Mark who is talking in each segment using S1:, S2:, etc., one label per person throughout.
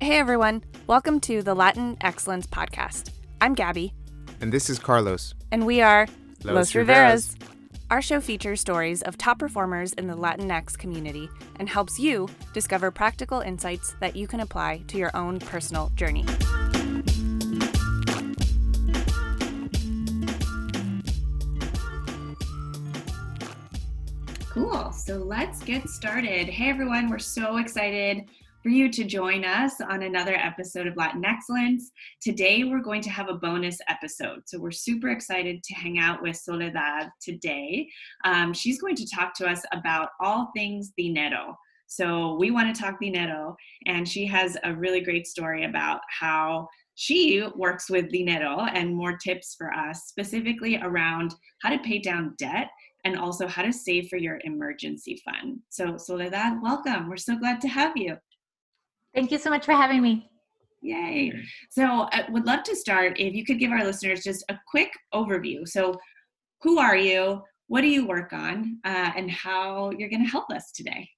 S1: Hey everyone, welcome to the Latin Excellence Podcast. I'm Gabby.
S2: And this is Carlos.
S1: And we are
S2: Los
S1: Los
S2: Riveras.
S1: Riveras. Our show features stories of top performers in the Latinx community and helps you discover practical insights that you can apply to your own personal journey.
S3: Cool. So let's get started. Hey, everyone. We're so excited for you to join us on another episode of Latin Excellence. Today, we're going to have a bonus episode. So we're super excited to hang out with Soledad today. Um, she's going to talk to us about all things dinero. So we want to talk dinero, and she has a really great story about how she works with dinero and more tips for us, specifically around how to pay down debt and also how to save for your emergency fund. So, Soledad, welcome. We're so glad to have you.
S4: Thank you so much for having me.
S3: Yay. So, I would love to start if you could give our listeners just a quick overview. So, who are you? What do you work on? Uh, and how you're going to help us today?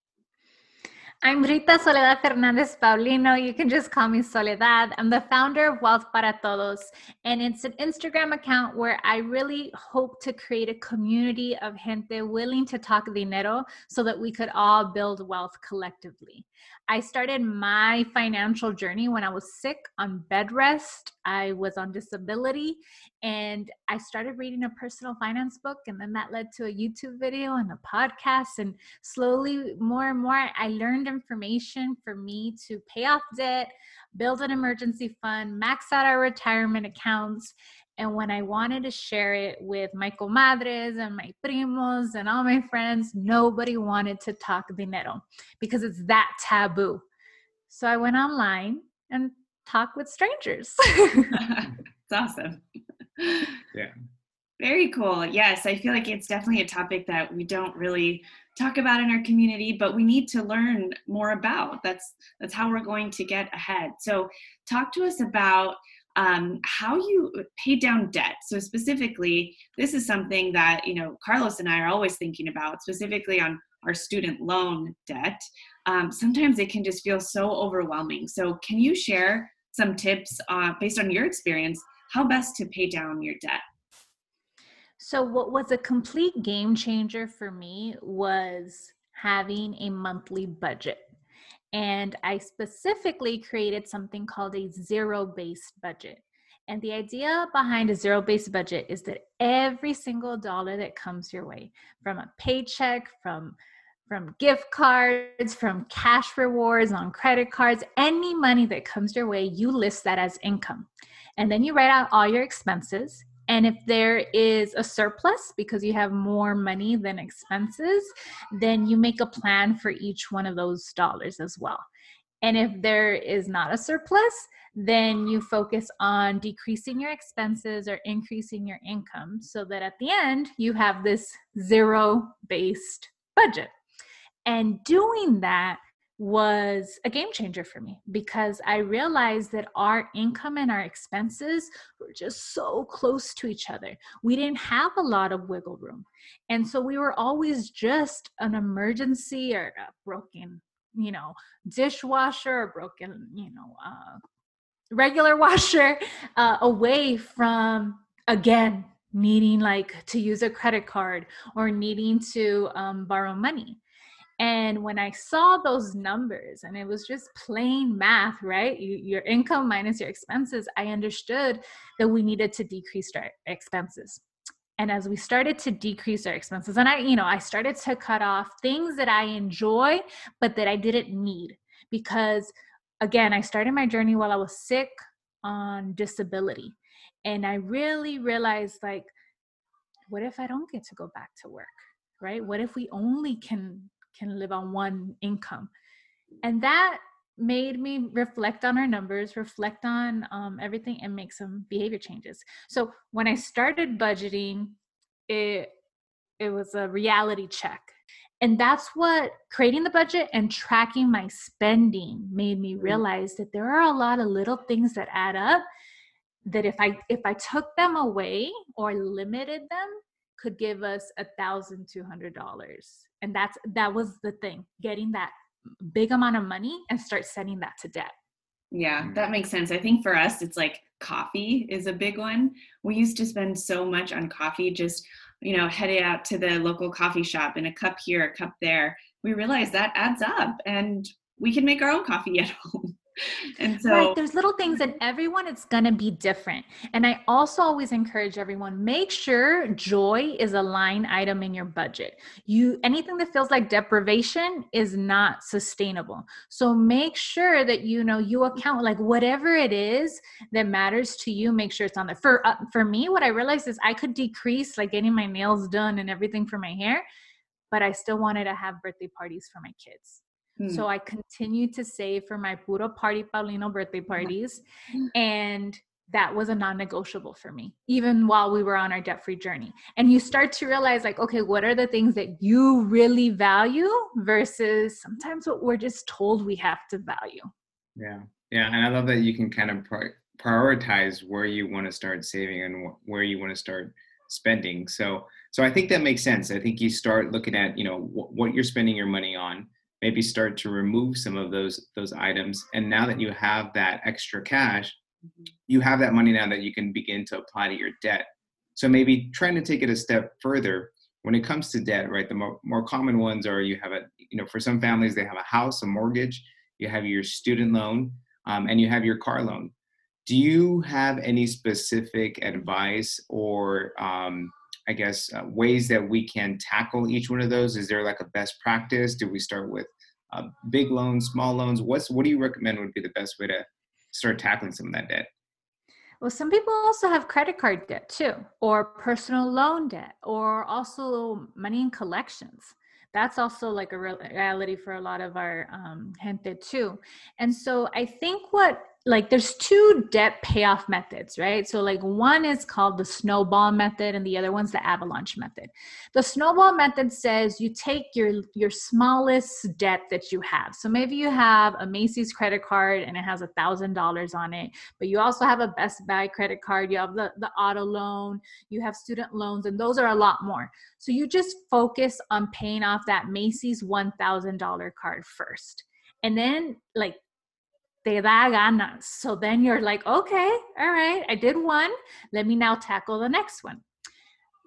S4: I'm Rita Soledad Fernandez Paulino. You can just call me Soledad. I'm the founder of Wealth para Todos, and it's an Instagram account where I really hope to create a community of gente willing to talk dinero so that we could all build wealth collectively. I started my financial journey when I was sick on bed rest. I was on disability and I started reading a personal finance book, and then that led to a YouTube video and a podcast. And slowly, more and more, I learned information for me to pay off debt, build an emergency fund, max out our retirement accounts. And when I wanted to share it with my comadres and my primos and all my friends, nobody wanted to talk dinero because it's that taboo. So I went online and talked with strangers.
S3: it's awesome.
S2: Yeah.
S3: Very cool. Yes, I feel like it's definitely a topic that we don't really talk about in our community, but we need to learn more about. That's that's how we're going to get ahead. So, talk to us about um, how you pay down debt. So specifically, this is something that you know Carlos and I are always thinking about, specifically on our student loan debt. Um, sometimes it can just feel so overwhelming. So, can you share some tips uh, based on your experience how best to pay down your debt?
S4: So, what was a complete game changer for me was having a monthly budget. And I specifically created something called a zero based budget. And the idea behind a zero based budget is that every single dollar that comes your way from a paycheck, from from gift cards, from cash rewards on credit cards, any money that comes your way, you list that as income. And then you write out all your expenses and if there is a surplus because you have more money than expenses, then you make a plan for each one of those dollars as well. And if there is not a surplus, then you focus on decreasing your expenses or increasing your income so that at the end you have this zero based budget. And doing that was a game changer for me because I realized that our income and our expenses were just so close to each other. We didn't have a lot of wiggle room. And so we were always just an emergency or a broken, you know, dishwasher or broken, you know, uh, regular washer uh, away from, again, needing like to use a credit card or needing to um, borrow money. And when I saw those numbers and it was just plain math, right? You, your income minus your expenses, I understood that we needed to decrease our expenses. And as we started to decrease our expenses, and I, you know, I started to cut off things that I enjoy, but that I didn't need because, again, I started my journey while I was sick on disability. And I really realized like, what if I don't get to go back to work? Right? What if we only can can live on one income. And that made me reflect on our numbers, reflect on um, everything, and make some behavior changes. So when I started budgeting, it it was a reality check. And that's what creating the budget and tracking my spending made me mm. realize that there are a lot of little things that add up that if I if I took them away or limited them could give us a thousand two hundred dollars. And that's that was the thing, getting that big amount of money and start sending that to debt.
S3: Yeah, mm. that makes sense. I think for us, it's like coffee is a big one. We used to spend so much on coffee, just, you know, heading out to the local coffee shop and a cup here, a cup there. We realized that adds up and we can make our own coffee at home and so
S4: right, there's little things and everyone it's going to be different. And i also always encourage everyone make sure joy is a line item in your budget. You anything that feels like deprivation is not sustainable. So make sure that you know you account like whatever it is that matters to you make sure it's on there. For uh, for me what i realized is i could decrease like getting my nails done and everything for my hair but i still wanted to have birthday parties for my kids so hmm. I continued to save for my puro party Paulino birthday parties. And that was a non-negotiable for me even while we were on our debt-free journey. And you start to realize like okay what are the things that you really value versus sometimes what we're just told we have to value?
S2: Yeah. Yeah and i love that you can kind of prioritize where you want to start saving and where you want to start spending. So so i think that makes sense. I think you start looking at you know what you're spending your money on maybe start to remove some of those those items. And now that you have that extra cash mm-hmm. you have that money now that you can begin to apply to your debt. So maybe trying to take it a step further when it comes to debt right the more, more common ones are you have a you know for some families they have a house a mortgage you have your student loan um, and you have your car loan. Do you have any specific advice or um, I guess, uh, ways that we can tackle each one of those? Is there like a best practice? Do we start with uh, big loans, small loans? What's what do you recommend would be the best way to start tackling some of that debt?
S4: Well, some people also have credit card debt too, or personal loan debt, or also money in collections. That's also like a reality for a lot of our um, gente too. And so I think what like there's two debt payoff methods, right? So like one is called the snowball method and the other one's the avalanche method. The snowball method says you take your your smallest debt that you have. So maybe you have a Macy's credit card and it has a thousand dollars on it, but you also have a Best Buy credit card, you have the, the auto loan, you have student loans, and those are a lot more. So you just focus on paying off that Macy's $1,000 card first. And then like te da ganas. So then you're like, okay, all right, I did one. Let me now tackle the next one.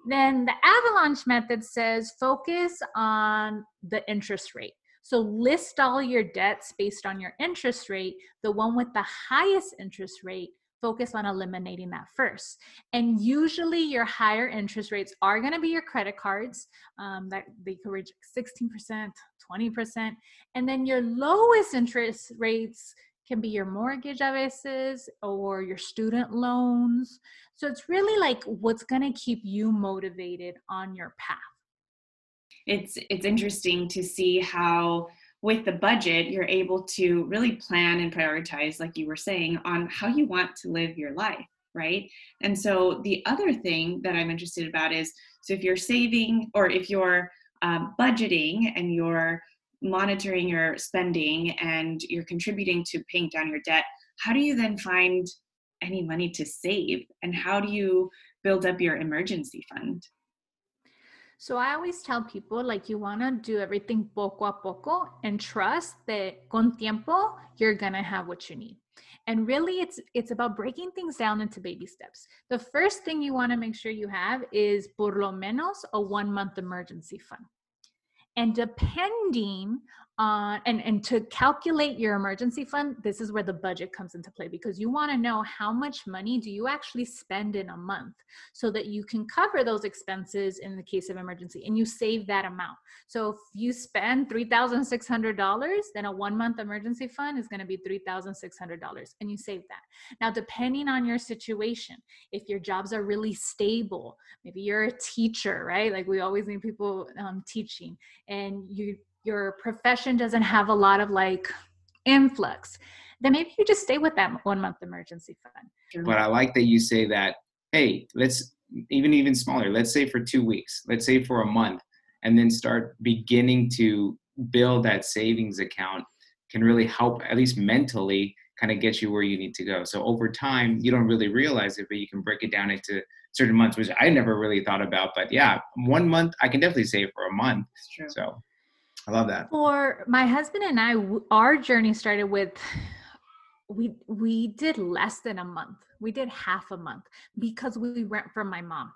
S4: Then the avalanche method says focus on the interest rate. So list all your debts based on your interest rate. The one with the highest interest rate, focus on eliminating that first. And usually your higher interest rates are going to be your credit cards um, that they could reach 16%, 20%. And then your lowest interest rates can be your mortgage a or your student loans. So it's really like what's going to keep you motivated on your path.
S3: It's it's interesting to see how with the budget you're able to really plan and prioritize like you were saying on how you want to live your life, right? And so the other thing that I'm interested about is so if you're saving or if you're um, budgeting and you're monitoring your spending and you're contributing to paying down your debt, how do you then find any money to save? And how do you build up your emergency fund?
S4: So I always tell people like you want to do everything poco a poco and trust that con tiempo you're going to have what you need. And really it's it's about breaking things down into baby steps. The first thing you want to make sure you have is por lo menos a 1 month emergency fund. And depending on, and, and to calculate your emergency fund, this is where the budget comes into play because you want to know how much money do you actually spend in a month so that you can cover those expenses in the case of emergency and you save that amount. So if you spend $3,600, then a one month emergency fund is going to be $3,600 and you save that. Now, depending on your situation, if your jobs are really stable, maybe you're a teacher, right? Like we always need people um, teaching and you your profession doesn't have a lot of like influx then maybe you just stay with that one month emergency fund
S2: but i like that you say that hey let's even even smaller let's say for two weeks let's say for a month and then start beginning to build that savings account can really help at least mentally kind of get you where you need to go. So over time, you don't really realize it, but you can break it down into certain months, which I never really thought about. But yeah, one month I can definitely save for a month. So I love that.
S4: For my husband and I, our journey started with we we did less than a month. We did half a month because we rent from my mom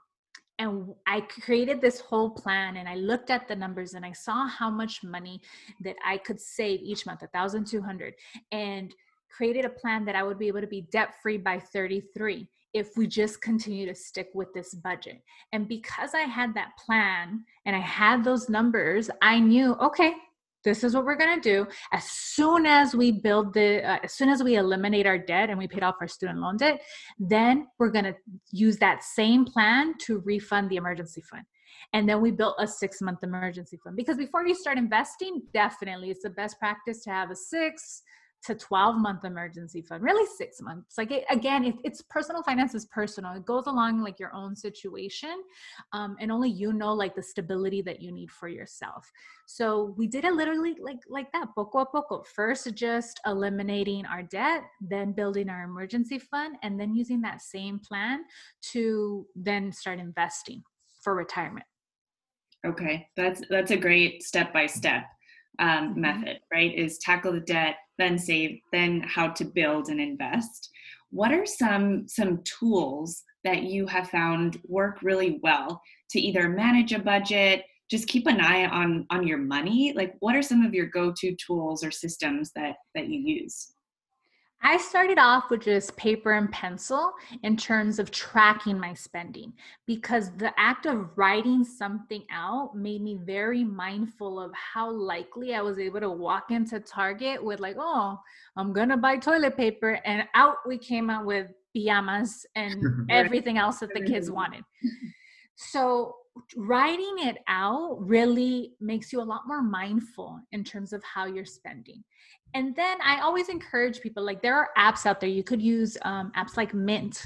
S4: and i created this whole plan and i looked at the numbers and i saw how much money that i could save each month 1200 and created a plan that i would be able to be debt free by 33 if we just continue to stick with this budget. And because i had that plan and i had those numbers i knew okay this is what we're going to do. As soon as we build the uh, as soon as we eliminate our debt and we paid off our student loan debt then we're going to use that same plan to refund the emergency fund. And then we built a six month emergency fund. Because before you start investing definitely it's the best practice to have a six to 12 month emergency fund really six months. Like it, again it, it's personal finance is personal. It goes along like your own situation um, and only you know like the stability that you need for yourself. So we did it literally like like that poco a poco. First just eliminating our debt then building our emergency fund and then using that same plan to then start investing for retirement.
S3: Okay that's that's a great step by step um, mm-hmm. method right is tackle the debt then save, then how to build and invest. What are some some tools that you have found work really well to either manage a budget, just keep an eye on on your money? Like what are some of your go-to tools or systems that that you use?
S4: I started off with just paper and pencil in terms of tracking my spending because the act of writing something out made me very mindful of how likely I was able to walk into Target with, like, oh, I'm going to buy toilet paper. And out we came out with pajamas and everything else that the kids wanted. So writing it out really makes you a lot more mindful in terms of how you're spending. And then i always encourage people like there are apps out there. You could use um, apps like mint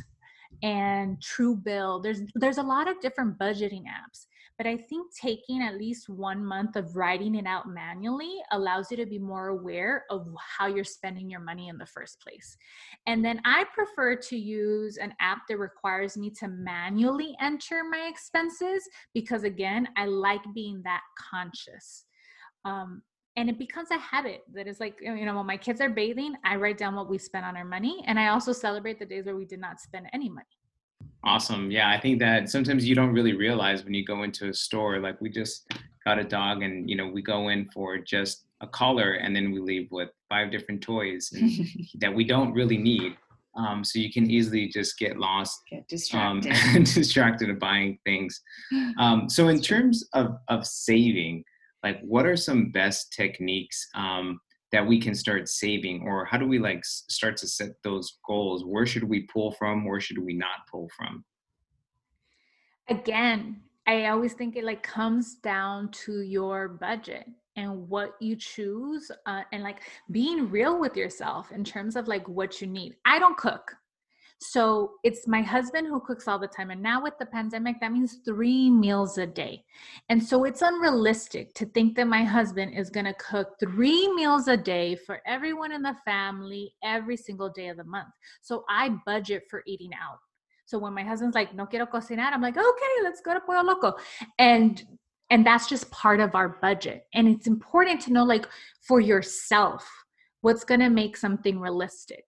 S4: and truebill. There's there's a lot of different budgeting apps but i think taking at least one month of writing it out manually allows you to be more aware of how you're spending your money in the first place. And then i prefer to use an app that requires me to manually enter my expenses because again i like being that conscious. Um, and it becomes a habit that is like you know when my kids are bathing i write down what we spent on our money and i also celebrate the days where we did not spend any money
S2: awesome. Yeah i think that sometimes you don't really realize when you go into a store like we just got a dog and you know we go in for just a collar and then we leave with five different toys that we don't really need. Um, so you can easily just get lost
S3: get distracted
S2: um, and distracted of buying things. Um, so in terms of, of saving like what are some best techniques um, that we can start saving or how do we like start to set those goals? Where should we pull from? Where should we not pull from?
S4: Again i always think it like comes down to your budget and what you choose uh, and like being real with yourself in terms of like what you need. I don't cook so it's my husband who cooks all the time. And now with the pandemic, that means three meals a day. And so it's unrealistic to think that my husband is going to cook three meals a day for everyone in the family every single day of the month. So I budget for eating out. So when my husband's like, no quiero cocinar, I'm like, okay, let's go to Pollo Loco. And and that's just part of our budget. And it's important to know like for yourself what's going to make something realistic.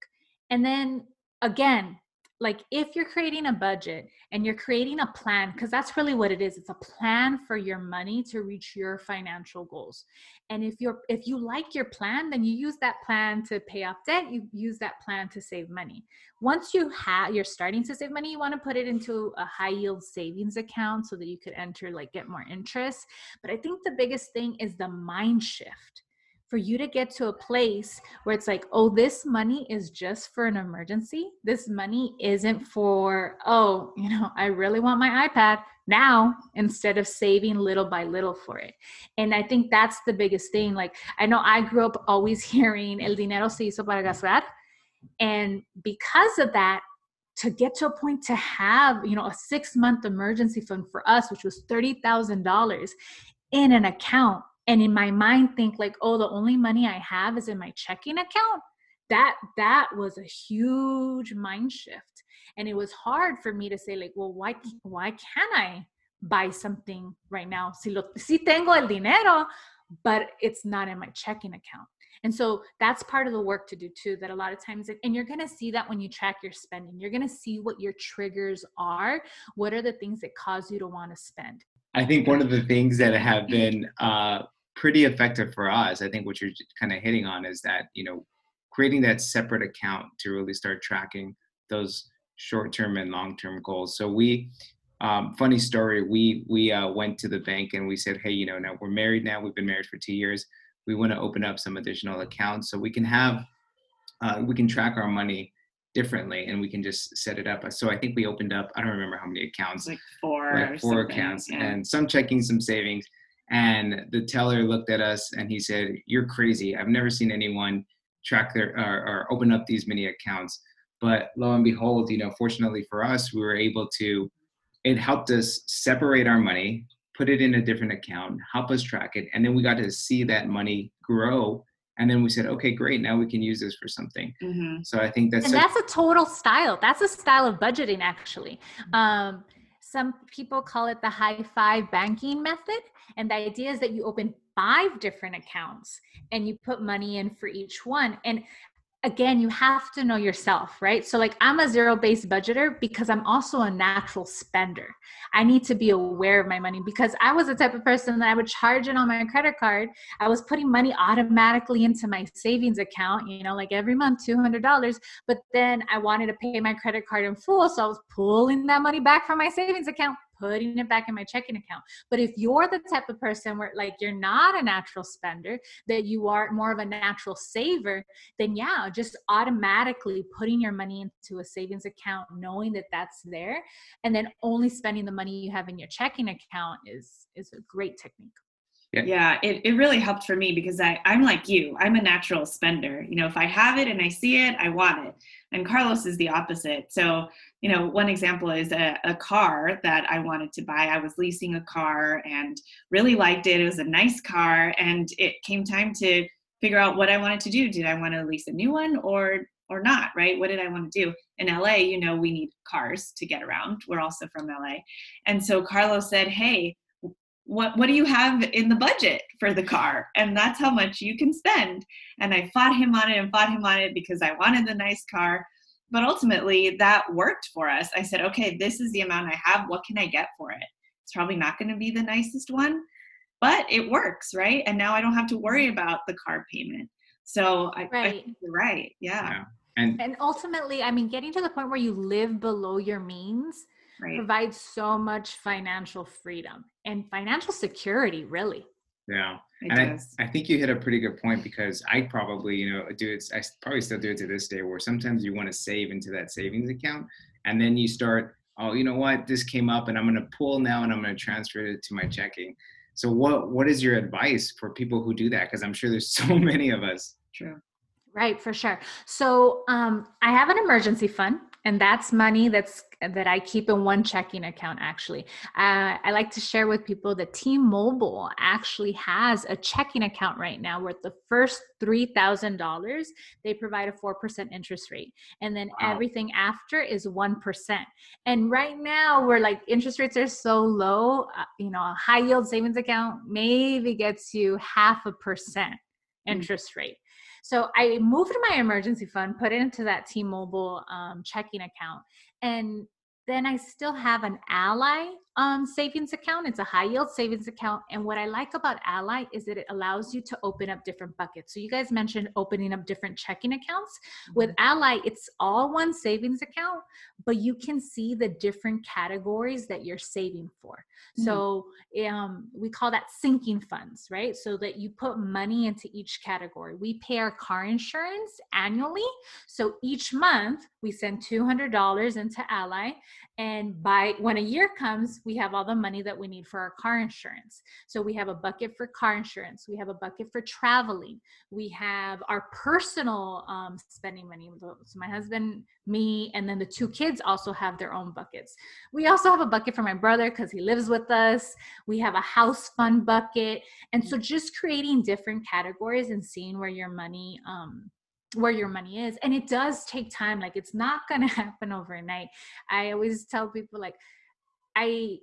S4: And then again, like if you're creating a budget and you're creating a plan because that's really what it is it's a plan for your money to reach your financial goals. And if you're if you like your plan then you use that plan to pay off debt you use that plan to save money. Once you have you're starting to save money you want to put it into a high yield savings account so that you could enter like get more interest. But i think the biggest thing is the mind shift for you to get to a place where it's like, oh, this money is just for an emergency. This money isn't for, oh, you know, I really want my iPad now instead of saving little by little for it. And I think that's the biggest thing. Like, I know I grew up always hearing el dinero se hizo para gastar. And because of that, to get to a point to have, you know, a six month emergency fund for us, which was $30,000 in an account and in my mind think like oh the only money i have is in my checking account. That that was a huge mind shift and it was hard for me to say like well why why can't i buy something right now? Si lo si tengo el dinero but it's not in my checking account. And so that's part of the work to do too that a lot of times and you're going to see that when you track your spending. You're going to see what your triggers are. What are the things that cause you to want to spend
S2: i think one of the things that have been uh, pretty effective for us i think what you're kind of hitting on is that you know creating that separate account to really start tracking those short-term and long-term goals. So we um, funny story we we uh, went to the bank and we said hey you know now we're married now we've been married for two years. We want to open up some additional accounts so we can have uh, we can track our money differently and we can just set it up uh, so i think we opened up i don't remember how many accounts
S3: like four
S2: like four accounts yeah. and some checking some savings and the teller looked at us and he said you're crazy i've never seen anyone track their or, or open up these many accounts but lo and behold you know fortunately for us we were able to it helped us separate our money put it in a different account, help us track it, and then we got to see that money grow. And then we said, okay, great, now we can use this for something. Mm-hmm. So I think that's
S4: and that's a total style. That's a style of budgeting, actually. Mm-hmm. Um, some people call it the high five banking method, and the idea is that you open five different accounts and you put money in for each one. And again you have to know yourself right? So like i'm a zero based budgeter because i'm also a natural spender. I need to be aware of my money because i was the type of person that i would charge it on my credit card. I was putting money automatically into my savings account you know like every month $200 but then i wanted to pay my credit card in full so i was pulling that money back from my savings account putting it back in my checking account. But if you're the type of person where like you're not a natural spender, that you are more of a natural saver, then yeah, just automatically putting your money into a savings account, knowing that that's there, and then only spending the money you have in your checking account is is a great technique.
S3: Yeah, yeah it, it really helped for me because I, I'm like you. I'm a natural spender. You know, if I have it and I see it, I want it. And Carlos is the opposite. So, you know, one example is a, a car that I wanted to buy. I was leasing a car and really liked it. It was a nice car. And it came time to figure out what I wanted to do. Did I want to lease a new one or or not, right? What did I want to do? In LA, you know, we need cars to get around. We're also from LA. And so Carlos said, Hey, what what do you have in the budget for the car? And that's how much you can spend. And i fought him on it and fought him on it because i wanted the nice car. But ultimately that worked for us. I said okay this is the amount i have. What can i get for it? It's probably not going to be the nicest one but it works right? And now i don't have to worry about the car payment. So i, right. I you're right. Yeah. yeah.
S4: And, and ultimately, I mean, getting to the point where you live below your means right. provides so much financial freedom and financial security, really.
S2: Yeah. It and I, I, think you hit a pretty good point because I probably, you know, do it, I probably still do it to this day where sometimes you want to save into that savings account and then you start, oh, you know what, this came up and I'm going to pull now and I'm going to transfer it to my checking. So what, what is your advice for people who do that? Because I'm sure there's so many of us.
S3: True.
S4: Right, for sure. So um, I have an emergency fund and that's money that's that i keep in one checking account actually. Uh, i like to share with people that t-mobile actually has a checking account right now where the first $3000 they provide a 4% interest rate. And then wow. everything after is 1% and right now we're like interest rates are so low uh, you know a high yield savings account maybe gets you half a percent mm. interest rate so I moved my emergency fund, put it into that T Mobile um, checking account. And then I still have an Ally um, savings account. It's a high yield savings account. And what I like about Ally is that it allows you to open up different buckets. So you guys mentioned opening up different checking accounts. Mm-hmm. With Ally, it's all one savings account, but you can see the different categories that you're saving for. Mm-hmm. So um, we call that sinking funds, right? So that you put money into each category. We pay our car insurance annually. So each month we send $200 into Ally. And by when a year comes, we have all the money that we need for our car insurance. So we have a bucket for car insurance. We have a bucket for traveling. We have our personal um, spending money. So my husband, me, and then the two kids also have their own buckets. We also have a bucket for my brother because he lives with us. We have a house fund bucket. And so just creating different categories and seeing where your money um, where your money is and it does take time like it's not going to happen overnight i always tell people like i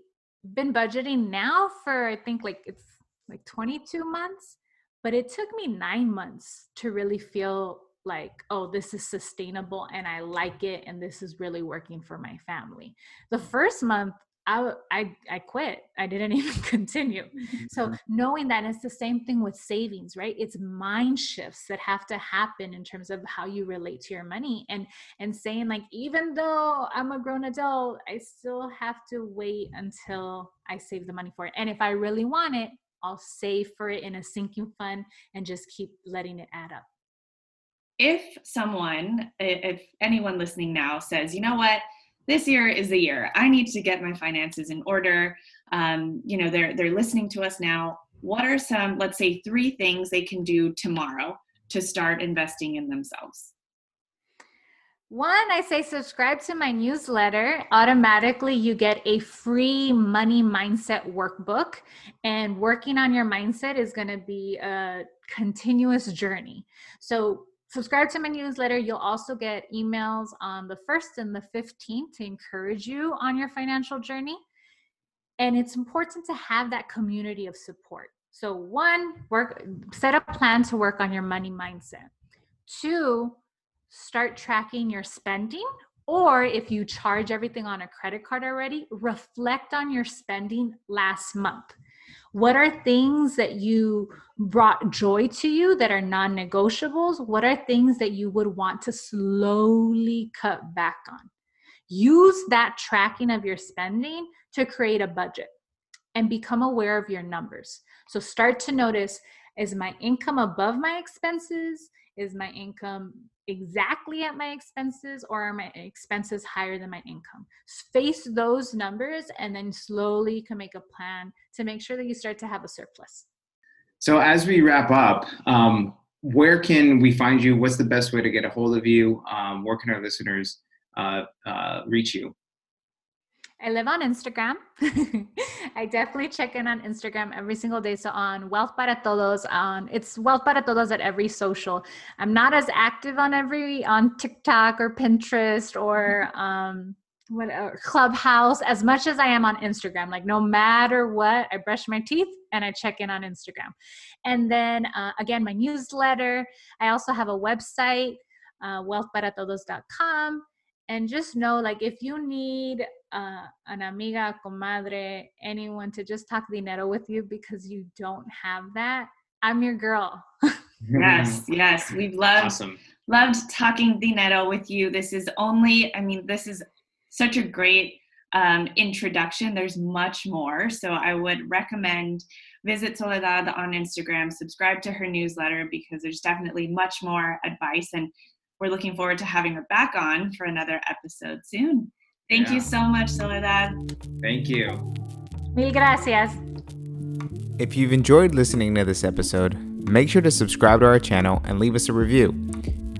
S4: been budgeting now for i think like it's like 22 months but it took me 9 months to really feel like oh this is sustainable and i like it and this is really working for my family. The first month I, I I quit. I didn't even continue. So mm-hmm. knowing that it's the same thing with savings, right? It's mind shifts that have to happen in terms of how you relate to your money and and saying like even though I'm a grown adult, I still have to wait until I save the money for it. And if I really want it, I'll save for it in a sinking fund and just keep letting it add up.
S3: If someone, if anyone listening now says, you know what, this year is the year i need to get my finances in order um, you know they're they're listening to us now what are some let's say three things they can do tomorrow to start investing in themselves
S4: one, I say subscribe to my newsletter. Automatically, you get a free money mindset workbook. And working on your mindset is going to be a continuous journey. So, subscribe to my newsletter. You'll also get emails on the 1st and the 15th to encourage you on your financial journey. And it's important to have that community of support. So, one, work set a plan to work on your money mindset. Two, start tracking your spending or if you charge everything on a credit card already, reflect on your spending last month. What are things that you brought joy to you that are non negotiables? What are things that you would want to slowly cut back on? Use that tracking of your spending to create a budget and become aware of your numbers. So start to notice is my income above my expenses? Is my income exactly at my expenses or are my expenses higher than my income? Face those numbers and then slowly you can make a plan to make sure that you start to have a surplus.
S2: So, as we wrap up, um, where can we find you? What's the best way to get a hold of you? Um, where can our listeners uh, uh, reach you?
S4: I live on Instagram. I definitely check in on Instagram every single day. So on Wealth para Todos, on it's Wealth para Todos at every social. I'm not as active on every on TikTok or Pinterest or um what uh, Clubhouse as much as I am on Instagram. Like no matter what, I brush my teeth and I check in on Instagram. And then uh, again, my newsletter. I also have a website, uh, wealthparatodos.com and just know like if you need uh, an amiga comadre anyone to just talk dinero with you because you don't have that i'm your girl.
S3: Yes yes we've loved awesome. loved talking dinero with you. This is only i mean this is such a great um, introduction. There's much more so i would recommend visit soledad on instagram subscribe to her newsletter because there's definitely much more advice and we're looking forward to having her back on for another episode soon. Thank yeah. you so much, Soledad.
S2: Thank you.
S4: Mil gracias.
S5: If you've enjoyed listening to this episode, make sure to subscribe to our channel and leave us a review.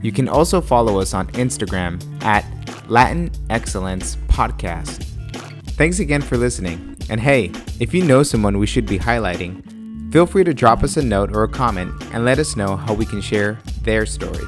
S5: You can also follow us on Instagram at Latin Excellence Podcast. Thanks again for listening. And hey, if you know someone we should be highlighting, feel free to drop us a note or a comment and let us know how we can share their story.